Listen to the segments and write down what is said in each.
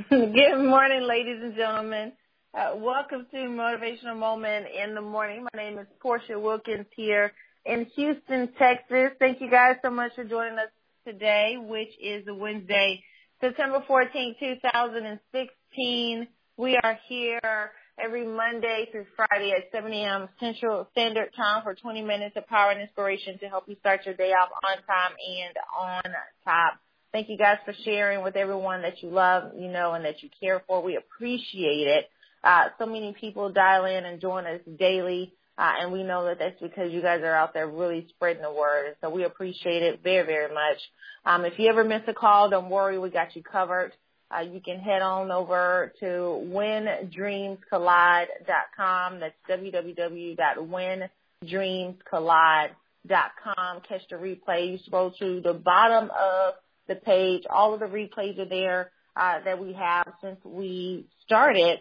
Good morning, ladies and gentlemen. Uh, welcome to Motivational Moment in the Morning. My name is Portia Wilkins here in Houston, Texas. Thank you guys so much for joining us today, which is Wednesday, September 14, 2016. We are here every Monday through Friday at 7 a.m. Central Standard Time for 20 minutes of power and inspiration to help you start your day off on time and on top. Thank you guys for sharing with everyone that you love, you know, and that you care for. We appreciate it. Uh, so many people dial in and join us daily. Uh, and we know that that's because you guys are out there really spreading the word. So we appreciate it very, very much. Um, if you ever miss a call, don't worry. We got you covered. Uh, you can head on over to whendreamscollide.com. That's www.whendreamscollide.com. Catch the replay. You scroll to the bottom of the page. All of the replays are there uh, that we have since we started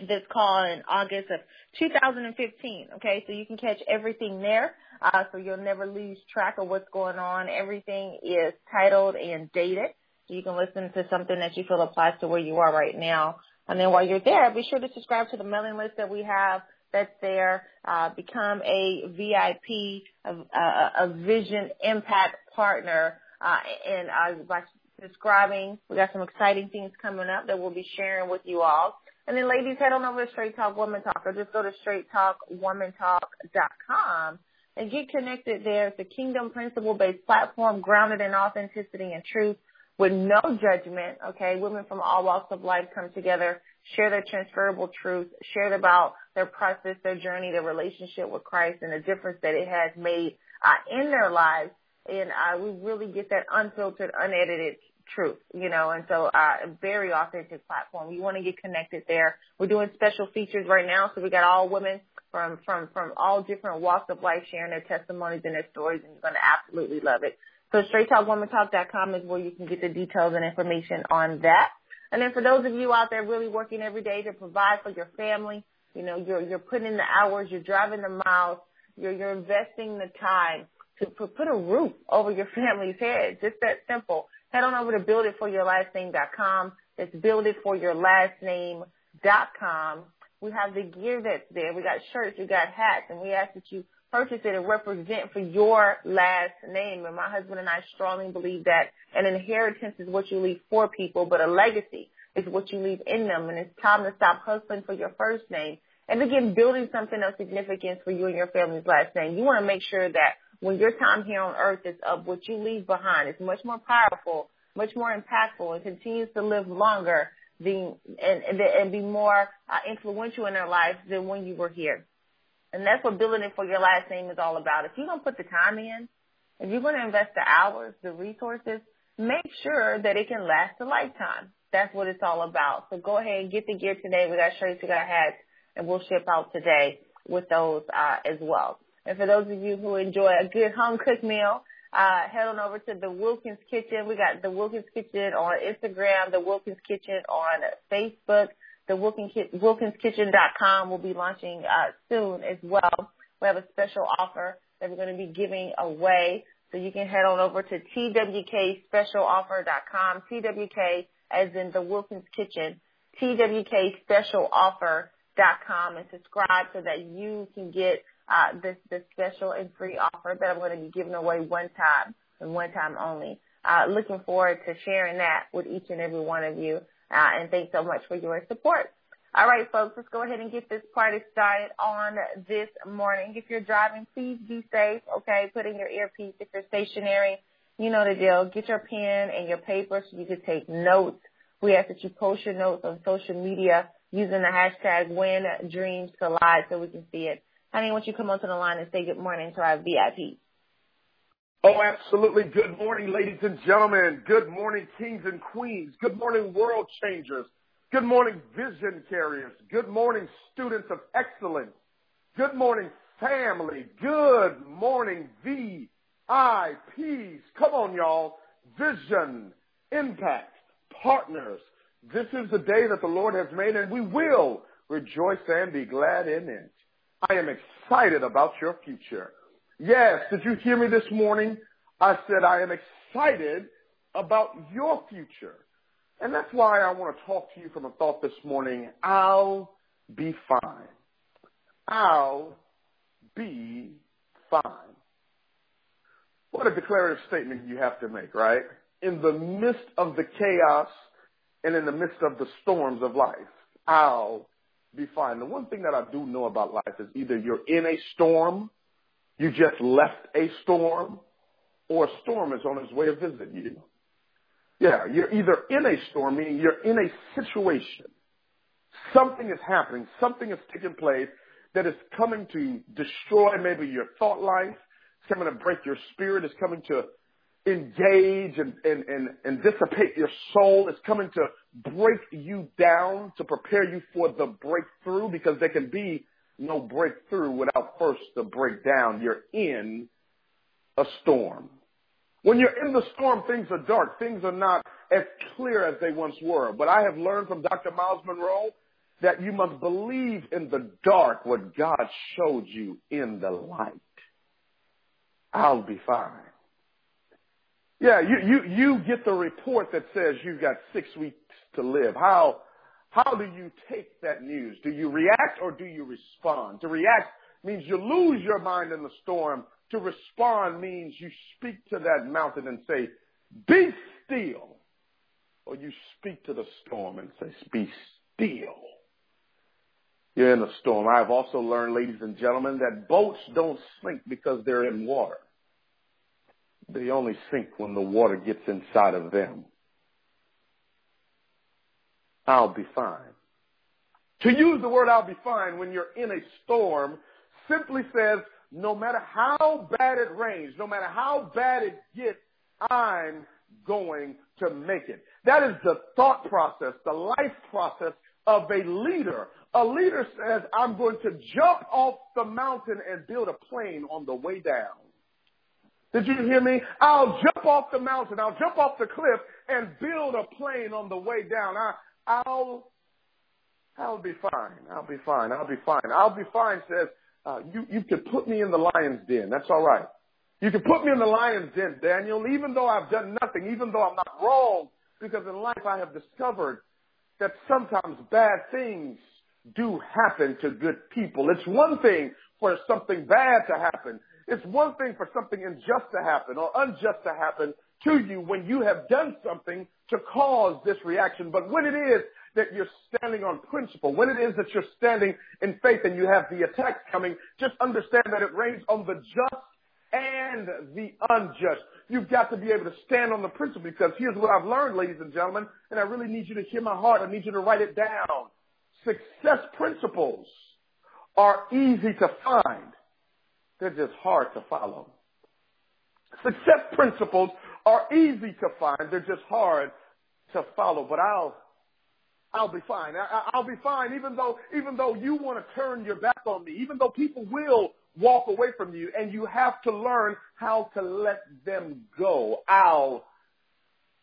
this call in August of 2015. Okay, so you can catch everything there, uh, so you'll never lose track of what's going on. Everything is titled and dated, so you can listen to something that you feel applies to where you are right now. And then while you're there, be sure to subscribe to the mailing list that we have that's there. Uh, become a VIP, a, a, a Vision Impact Partner uh, and uh, by describing, we got some exciting things coming up that we'll be sharing with you all. And then ladies, head on over to Straight Talk Woman Talk or just go to straighttalkwomantalk.com and get connected there. It's a kingdom principle based platform grounded in authenticity and truth with no judgment. Okay. Women from all walks of life come together, share their transferable truth, share about their process, their journey, their relationship with Christ and the difference that it has made uh, in their lives and uh, we really get that unfiltered, unedited truth, you know, and so uh, a very authentic platform. You want to get connected there. We're doing special features right now, so we got all women from from from all different walks of life sharing their testimonies and their stories, and you're going to absolutely love it. So straighttalkwomantalk.com is where you can get the details and information on that. And then for those of you out there really working every day to provide for your family, you know, you're you're putting in the hours, you're driving the miles, you're you're investing the time to put a roof over your family's head. Just that simple. Head on over to builditforyourlastname.com. It's builditforyourlastname.com. We have the gear that's there. We got shirts, we got hats, and we ask that you purchase it and represent for your last name. And my husband and I strongly believe that an inheritance is what you leave for people, but a legacy is what you leave in them. And it's time to stop hustling for your first name and begin building something of significance for you and your family's last name. You want to make sure that when your time here on earth is up, what you leave behind is much more powerful, much more impactful, and continues to live longer than, and, and, be more uh, influential in their lives than when you were here. And that's what building it for your last name is all about. If you're going to put the time in, if you're going to invest the hours, the resources, make sure that it can last a lifetime. That's what it's all about. So go ahead and get the gear today. We got shirts, we got hats, and we'll ship out today with those uh, as well. And for those of you who enjoy a good home cooked meal, uh, head on over to the Wilkins Kitchen. We got the Wilkins Kitchen on Instagram, the Wilkins Kitchen on Facebook. The Wilkins, WilkinsKitchen.com will be launching uh, soon as well. We have a special offer that we're going to be giving away. So you can head on over to twkspecialoffer.com, TWK as in the Wilkins Kitchen, twkspecialoffer.com and subscribe so that you can get uh, this this special and free offer that I'm going to be giving away one time and one time only. Uh, looking forward to sharing that with each and every one of you. Uh, and thanks so much for your support. All right, folks, let's go ahead and get this party started on this morning. If you're driving, please be safe. Okay, put in your earpiece. If you're stationary, you know the deal. Get your pen and your paper so you can take notes. We ask that you post your notes on social media using the hashtag When so we can see it. Honey, why don't you come onto the line and say good morning to our VIP? Oh, absolutely. Good morning, ladies and gentlemen. Good morning, kings and queens. Good morning, world changers. Good morning, vision carriers. Good morning, students of excellence. Good morning, family. Good morning, VIPs. Come on, y'all. Vision, impact, partners. This is the day that the Lord has made and we will rejoice and be glad in it. I am excited about your future. Yes, did you hear me this morning? I said I am excited about your future. And that's why I want to talk to you from a thought this morning. I'll be fine. I'll be fine. What a declarative statement you have to make, right? In the midst of the chaos and in the midst of the storms of life, I'll be fine. The one thing that I do know about life is either you're in a storm, you just left a storm, or a storm is on its way to visit you. Yeah, you're either in a storm, meaning you're in a situation. Something is happening, something is taking place that is coming to destroy maybe your thought life, it's coming to break your spirit, it's coming to engage and, and, and, and dissipate your soul. It's coming to break you down to prepare you for the breakthrough because there can be no breakthrough without first the breakdown. You're in a storm. When you're in the storm, things are dark. Things are not as clear as they once were. But I have learned from Dr. Myles Munroe that you must believe in the dark what God showed you in the light. I'll be fine. Yeah, you, you, you get the report that says you've got six weeks to live. How, how do you take that news? Do you react or do you respond? To react means you lose your mind in the storm. To respond means you speak to that mountain and say, be still. Or you speak to the storm and say, be still. You're in a storm. I've also learned, ladies and gentlemen, that boats don't sink because they're in water. They only sink when the water gets inside of them. I'll be fine. To use the word I'll be fine when you're in a storm simply says, no matter how bad it rains, no matter how bad it gets, I'm going to make it. That is the thought process, the life process of a leader. A leader says, I'm going to jump off the mountain and build a plane on the way down. Did you hear me? I'll jump off the mountain. I'll jump off the cliff and build a plane on the way down. I, I'll, I'll be fine. I'll be fine. I'll be fine. I'll be fine says, uh, you, you could put me in the lion's den. That's all right. You can put me in the lion's den, Daniel, even though I've done nothing, even though I'm not wrong, because in life I have discovered that sometimes bad things do happen to good people. It's one thing for something bad to happen. It's one thing for something unjust to happen or unjust to happen to you when you have done something to cause this reaction. But when it is that you're standing on principle, when it is that you're standing in faith and you have the attacks coming, just understand that it rains on the just and the unjust. You've got to be able to stand on the principle because here's what I've learned, ladies and gentlemen, and I really need you to hear my heart. I need you to write it down. Success principles are easy to find they're just hard to follow. Success principles are easy to find. They're just hard to follow. But I'll, I'll be fine. I, I'll be fine even though, even though you want to turn your back on me, even though people will walk away from you and you have to learn how to let them go. I'll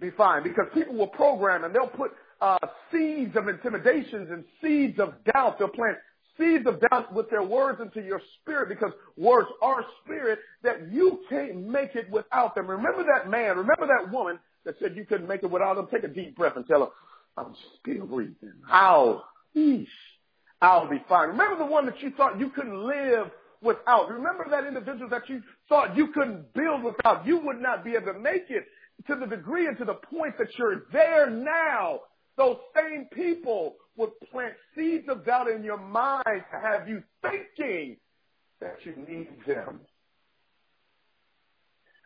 be fine because people will program and they'll put uh, seeds of intimidations and seeds of doubt. They'll plant seeds of doubt with their words into your spirit because words are spirit that you can't make it without them. Remember that man, remember that woman that said you couldn't make it without them. Take a deep breath and tell her, I'm still breathing. I'll, I'll be fine. Remember the one that you thought you couldn't live without. Remember that individual that you thought you couldn't build without. You would not be able to make it to the degree and to the point that you're there now. Those same people would plant seeds of doubt in your mind to have you thinking that you need them.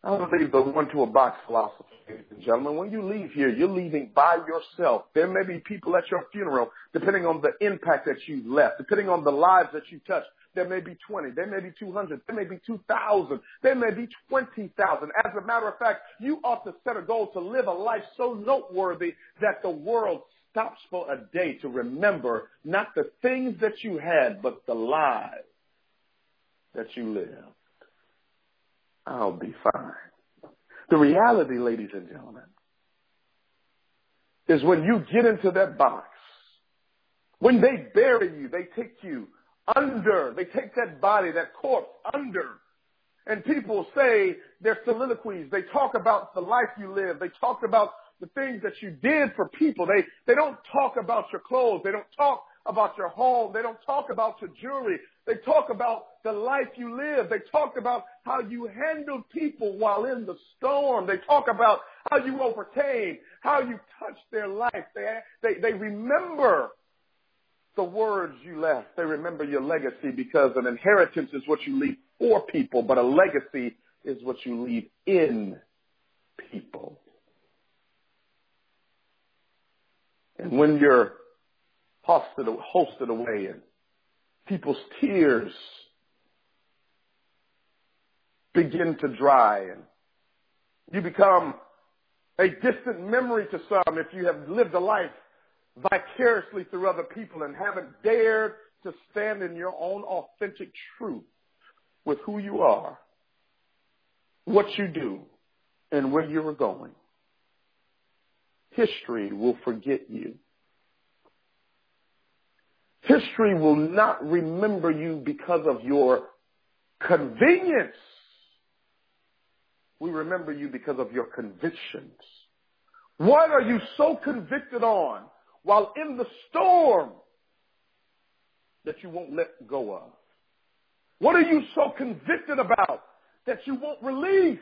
I don't believe the one to a box philosophy, ladies and gentlemen. When you leave here, you're leaving by yourself. There may be people at your funeral, depending on the impact that you left, depending on the lives that you touched. There may be 20, there may be 200, there may be 2,000, there may be 20,000. As a matter of fact, you ought to set a goal to live a life so noteworthy that the world stops for a day to remember not the things that you had, but the lives that you lived. I'll be fine. The reality, ladies and gentlemen, is when you get into that box, when they bury you, they take you under, they take that body, that corpse under, and people say their soliloquies, they talk about the life you live, they talk about the things that you did for people. They, they don't talk about your clothes. They don't talk about your home. They don't talk about your jewelry. They talk about the life you live. They talk about how you handled people while in the storm. They talk about how you overcame, how you touched their life. They, they, they remember the words you left. They remember your legacy because an inheritance is what you leave for people, but a legacy is what you leave in people. And when you're hosted, hosted away and people's tears begin to dry and you become a distant memory to some if you have lived a life vicariously through other people and haven't dared to stand in your own authentic truth with who you are, what you do, and where you are going. History will forget you. History will not remember you because of your convenience. We remember you because of your convictions. What are you so convicted on while in the storm that you won't let go of? What are you so convicted about that you won't release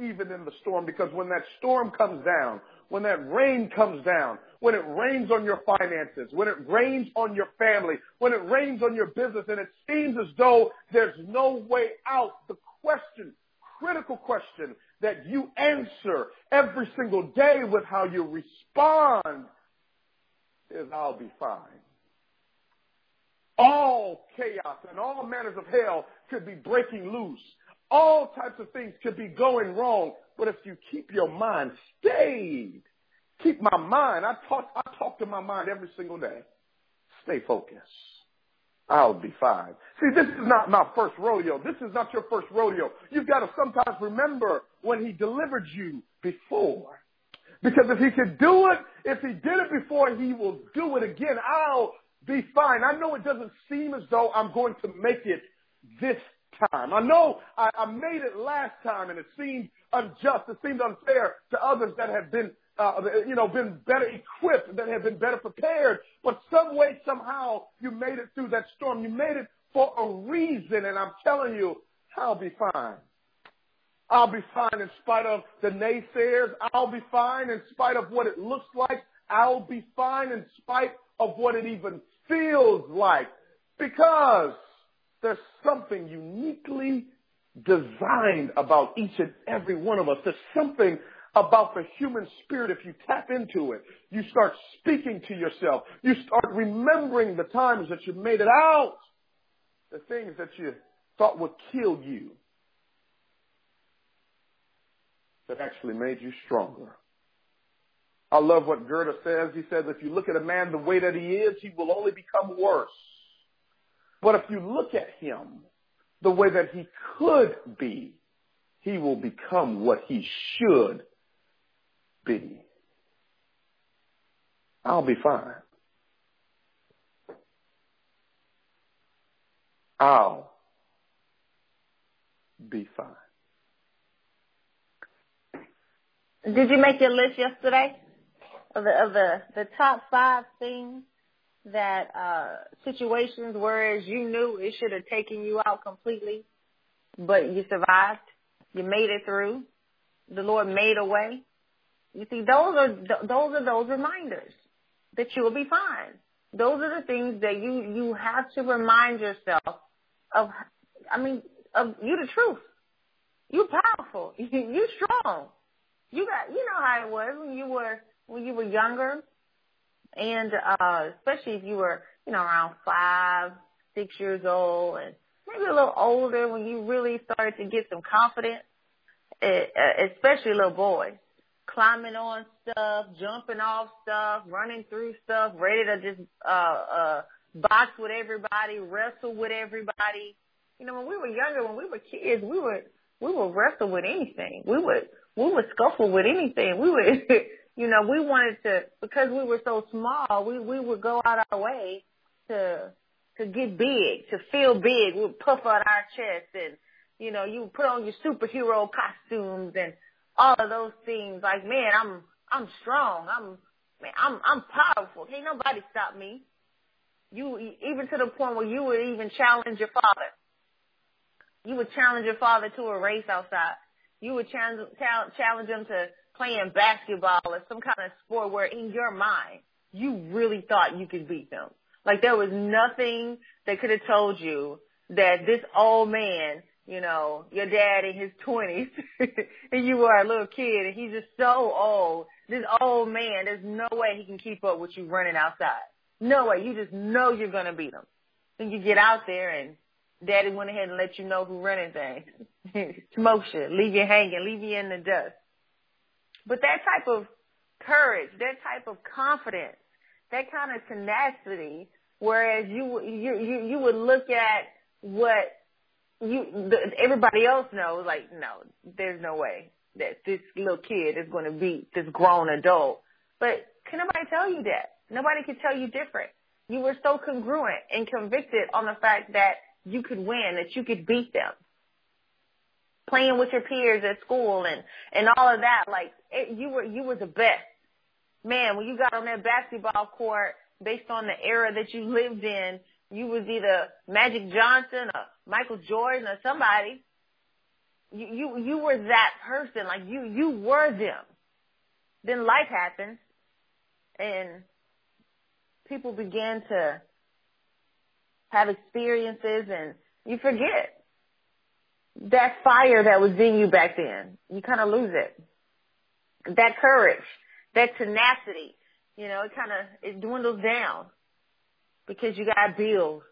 even in the storm? Because when that storm comes down, when that rain comes down, when it rains on your finances, when it rains on your family, when it rains on your business, and it seems as though there's no way out, the question, critical question that you answer every single day with how you respond is I'll be fine. All chaos and all manners of hell could be breaking loose. All types of things could be going wrong. But if you keep your mind stayed, keep my mind, I talk, I talk to my mind every single day. Stay focused. I'll be fine. See, this is not my first rodeo. This is not your first rodeo. You've got to sometimes remember when he delivered you before. Because if he could do it, if he did it before, he will do it again. I'll be fine. I know it doesn't seem as though I'm going to make it this time. I know I, I made it last time and it seemed unjust. It seemed unfair to others that have been, uh, you know, been better equipped, that have been better prepared. But some way, somehow, you made it through that storm. You made it for a reason. And I'm telling you, I'll be fine. I'll be fine in spite of the naysayers. I'll be fine in spite of what it looks like. I'll be fine in spite of what it even feels like. Because there's something uniquely designed about each and every one of us. There's something about the human spirit. If you tap into it, you start speaking to yourself. You start remembering the times that you made it out. The things that you thought would kill you that actually made you stronger. I love what Goethe says. He says, if you look at a man the way that he is, he will only become worse. But if you look at him the way that he could be, he will become what he should be. I'll be fine. I'll be fine. Did you make your list yesterday of the of the the top five things that uh situations whereas you knew it should have taken you out completely, but you survived, you made it through, the Lord made a way. You see, those are those are those reminders that you will be fine. Those are the things that you you have to remind yourself of. I mean, of you the truth. You powerful. You strong you got you know how it was when you were when you were younger and uh especially if you were you know around five six years old and maybe a little older when you really started to get some confidence eh, especially little boys climbing on stuff jumping off stuff running through stuff ready to just uh uh box with everybody wrestle with everybody you know when we were younger when we were kids we would we would wrestle with anything we would we would scuffle with anything. We would, you know, we wanted to because we were so small. We we would go out our way to to get big, to feel big. We'd puff out our chest, and you know, you put on your superhero costumes and all of those things. Like, man, I'm I'm strong. I'm man, I'm I'm powerful. Can't nobody stop me. You even to the point where you would even challenge your father. You would challenge your father to a race outside. You would challenge challenge him to playing basketball or some kind of sport where in your mind you really thought you could beat them. Like there was nothing that could have told you that this old man, you know, your dad in his twenties and you were a little kid and he's just so old. This old man, there's no way he can keep up with you running outside. No way. You just know you're to beat him. Then you get out there and daddy went ahead and let you know who running things. Smokes you, leave you hanging, leave you in the dust. But that type of courage, that type of confidence, that kind of tenacity, whereas you you you, you would look at what you the, everybody else knows, like no, there's no way that this little kid is going to beat this grown adult. But can nobody tell you that? Nobody can tell you different. You were so congruent and convicted on the fact that you could win, that you could beat them. Playing with your peers at school and and all of that, like it, you were you were the best. Man, when you got on that basketball court, based on the era that you lived in, you was either Magic Johnson or Michael Jordan or somebody. You you you were that person, like you you were them. Then life happened, and people began to have experiences, and you forget that fire that was in you back then. You kind of lose it. That courage, that tenacity, you know, it kind of, it dwindles down because you got bills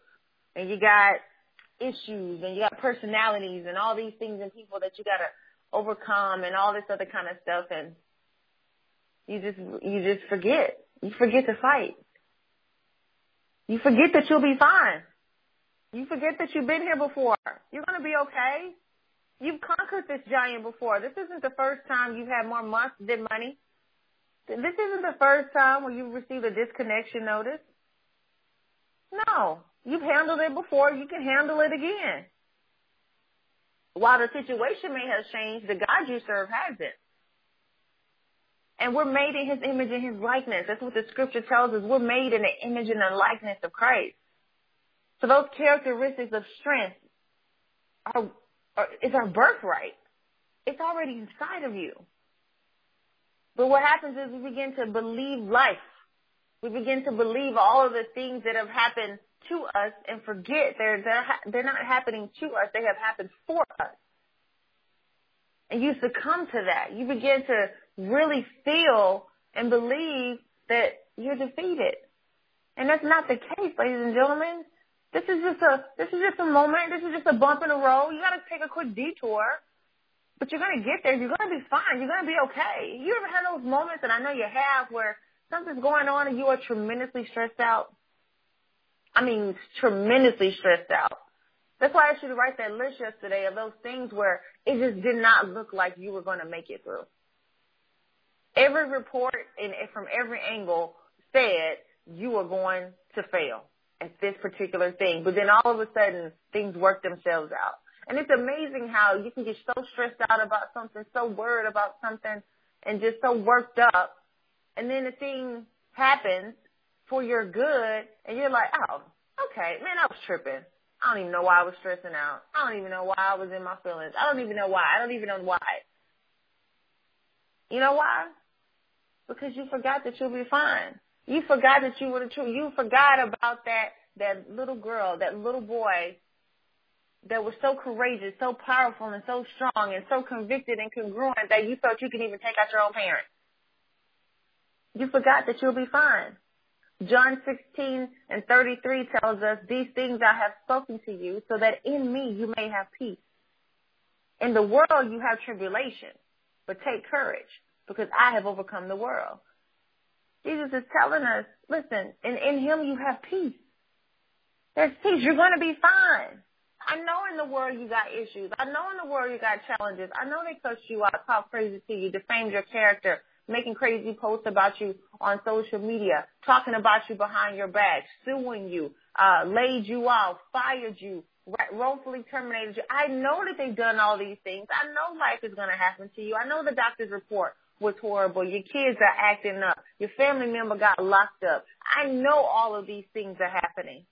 and you got issues and you got personalities and all these things and people that you got to overcome and all this other kind of stuff and you just, you just forget. You forget to fight. You forget that you'll be fine. You forget that you've been here before. You're going to be okay. You've conquered this giant before. This isn't the first time you've had more months than money. This isn't the first time where you've received a disconnection notice. No. You've handled it before. You can handle it again. While the situation may have changed, the God you serve hasn't. And we're made in his image and his likeness. That's what the scripture tells us. We're made in the image and the likeness of Christ. So those characteristics of strength are, are is our birthright. It's already inside of you. But what happens is we begin to believe life. We begin to believe all of the things that have happened to us and forget they're they're they're not happening to us. They have happened for us. And you succumb to that. You begin to really feel and believe that you're defeated. And that's not the case, ladies and gentlemen. This is just a this is just a moment. This is just a bump in the road. You gotta take a quick detour. But you're gonna get there. You're gonna be fine. You're gonna be okay. You ever had those moments, and I know you have, where something's going on and you are tremendously stressed out? I mean, tremendously stressed out. That's why I asked you to write that list yesterday of those things where it just did not look like you were going to make it through. Every report and from every angle said you were going to fail at this particular thing. But then all of a sudden things work themselves out. And it's amazing how you can get so stressed out about something, so worried about something, and just so worked up. And then the thing happens for your good, and you're like, oh, okay, man, I was tripping. I don't even know why I was stressing out. I don't even know why I was in my feelings. I don't even know why. I don't even know why. You know why? Because you forgot that you'll be fine. You forgot that you were the truth. You forgot about that that little girl, that little boy that was so courageous, so powerful, and so strong, and so convicted and congruent that you thought you could even take out your own parents. You forgot that you'll be fine. John 16 and 33 tells us, These things I have spoken to you so that in me you may have peace. In the world you have tribulation, but take courage because I have overcome the world. Jesus is telling us, listen, in, in him you have peace. There's peace. You're going to be fine. I know in the world you got issues. I know in the world you got challenges. I know they cussed you out, talk crazy to you, defamed your character, making crazy posts about you on social media, talking about you behind your back, suing you, uh, laid you off, fired you, wrongfully terminated you. I know that they've done all these things. I know life is going to happen to you. I know the doctor's report was horrible. Your kids are acting up. Your family member got locked up. I know all of these things are happening.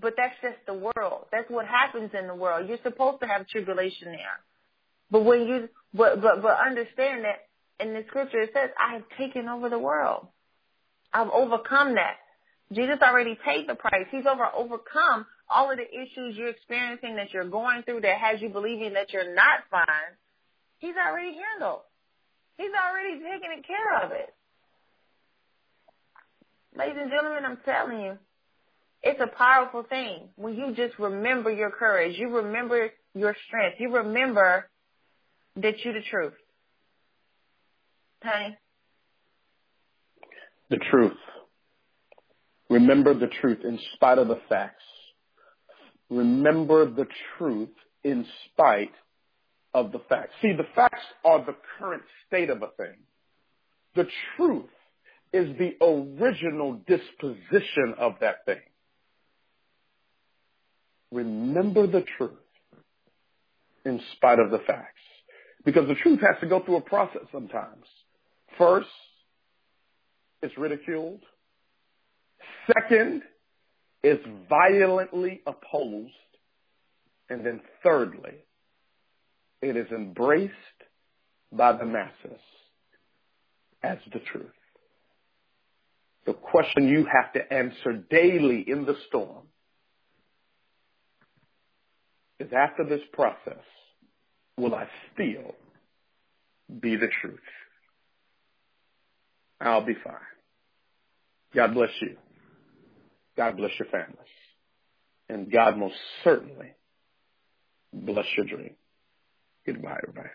But that's just the world. That's what happens in the world. You're supposed to have tribulation there. But when you, but, but, but understand that in the scripture it says, I have taken over the world. I've overcome that. Jesus already paid the price. He's over overcome all of the issues you're experiencing that you're going through that has you believing that you're not fine. He's already handled. He's already taken care of it. Ladies and gentlemen, I'm telling you, it's a powerful thing when you just remember your courage. You remember your strength. You remember that you're the truth. Honey? The truth. Remember the truth in spite of the facts. Remember the truth in spite of the facts. See, the facts are the current state of a thing. The truth is the original disposition of that thing. Remember the truth in spite of the facts. Because the truth has to go through a process sometimes. First, it's ridiculed. Second, it's violently opposed. And then thirdly, it is embraced by the masses as the truth. The question you have to answer daily in the storm is after this process, will I still be the truth? I'll be fine. God bless you. God bless your families. And God most certainly bless your dream. Goodbye, everybody.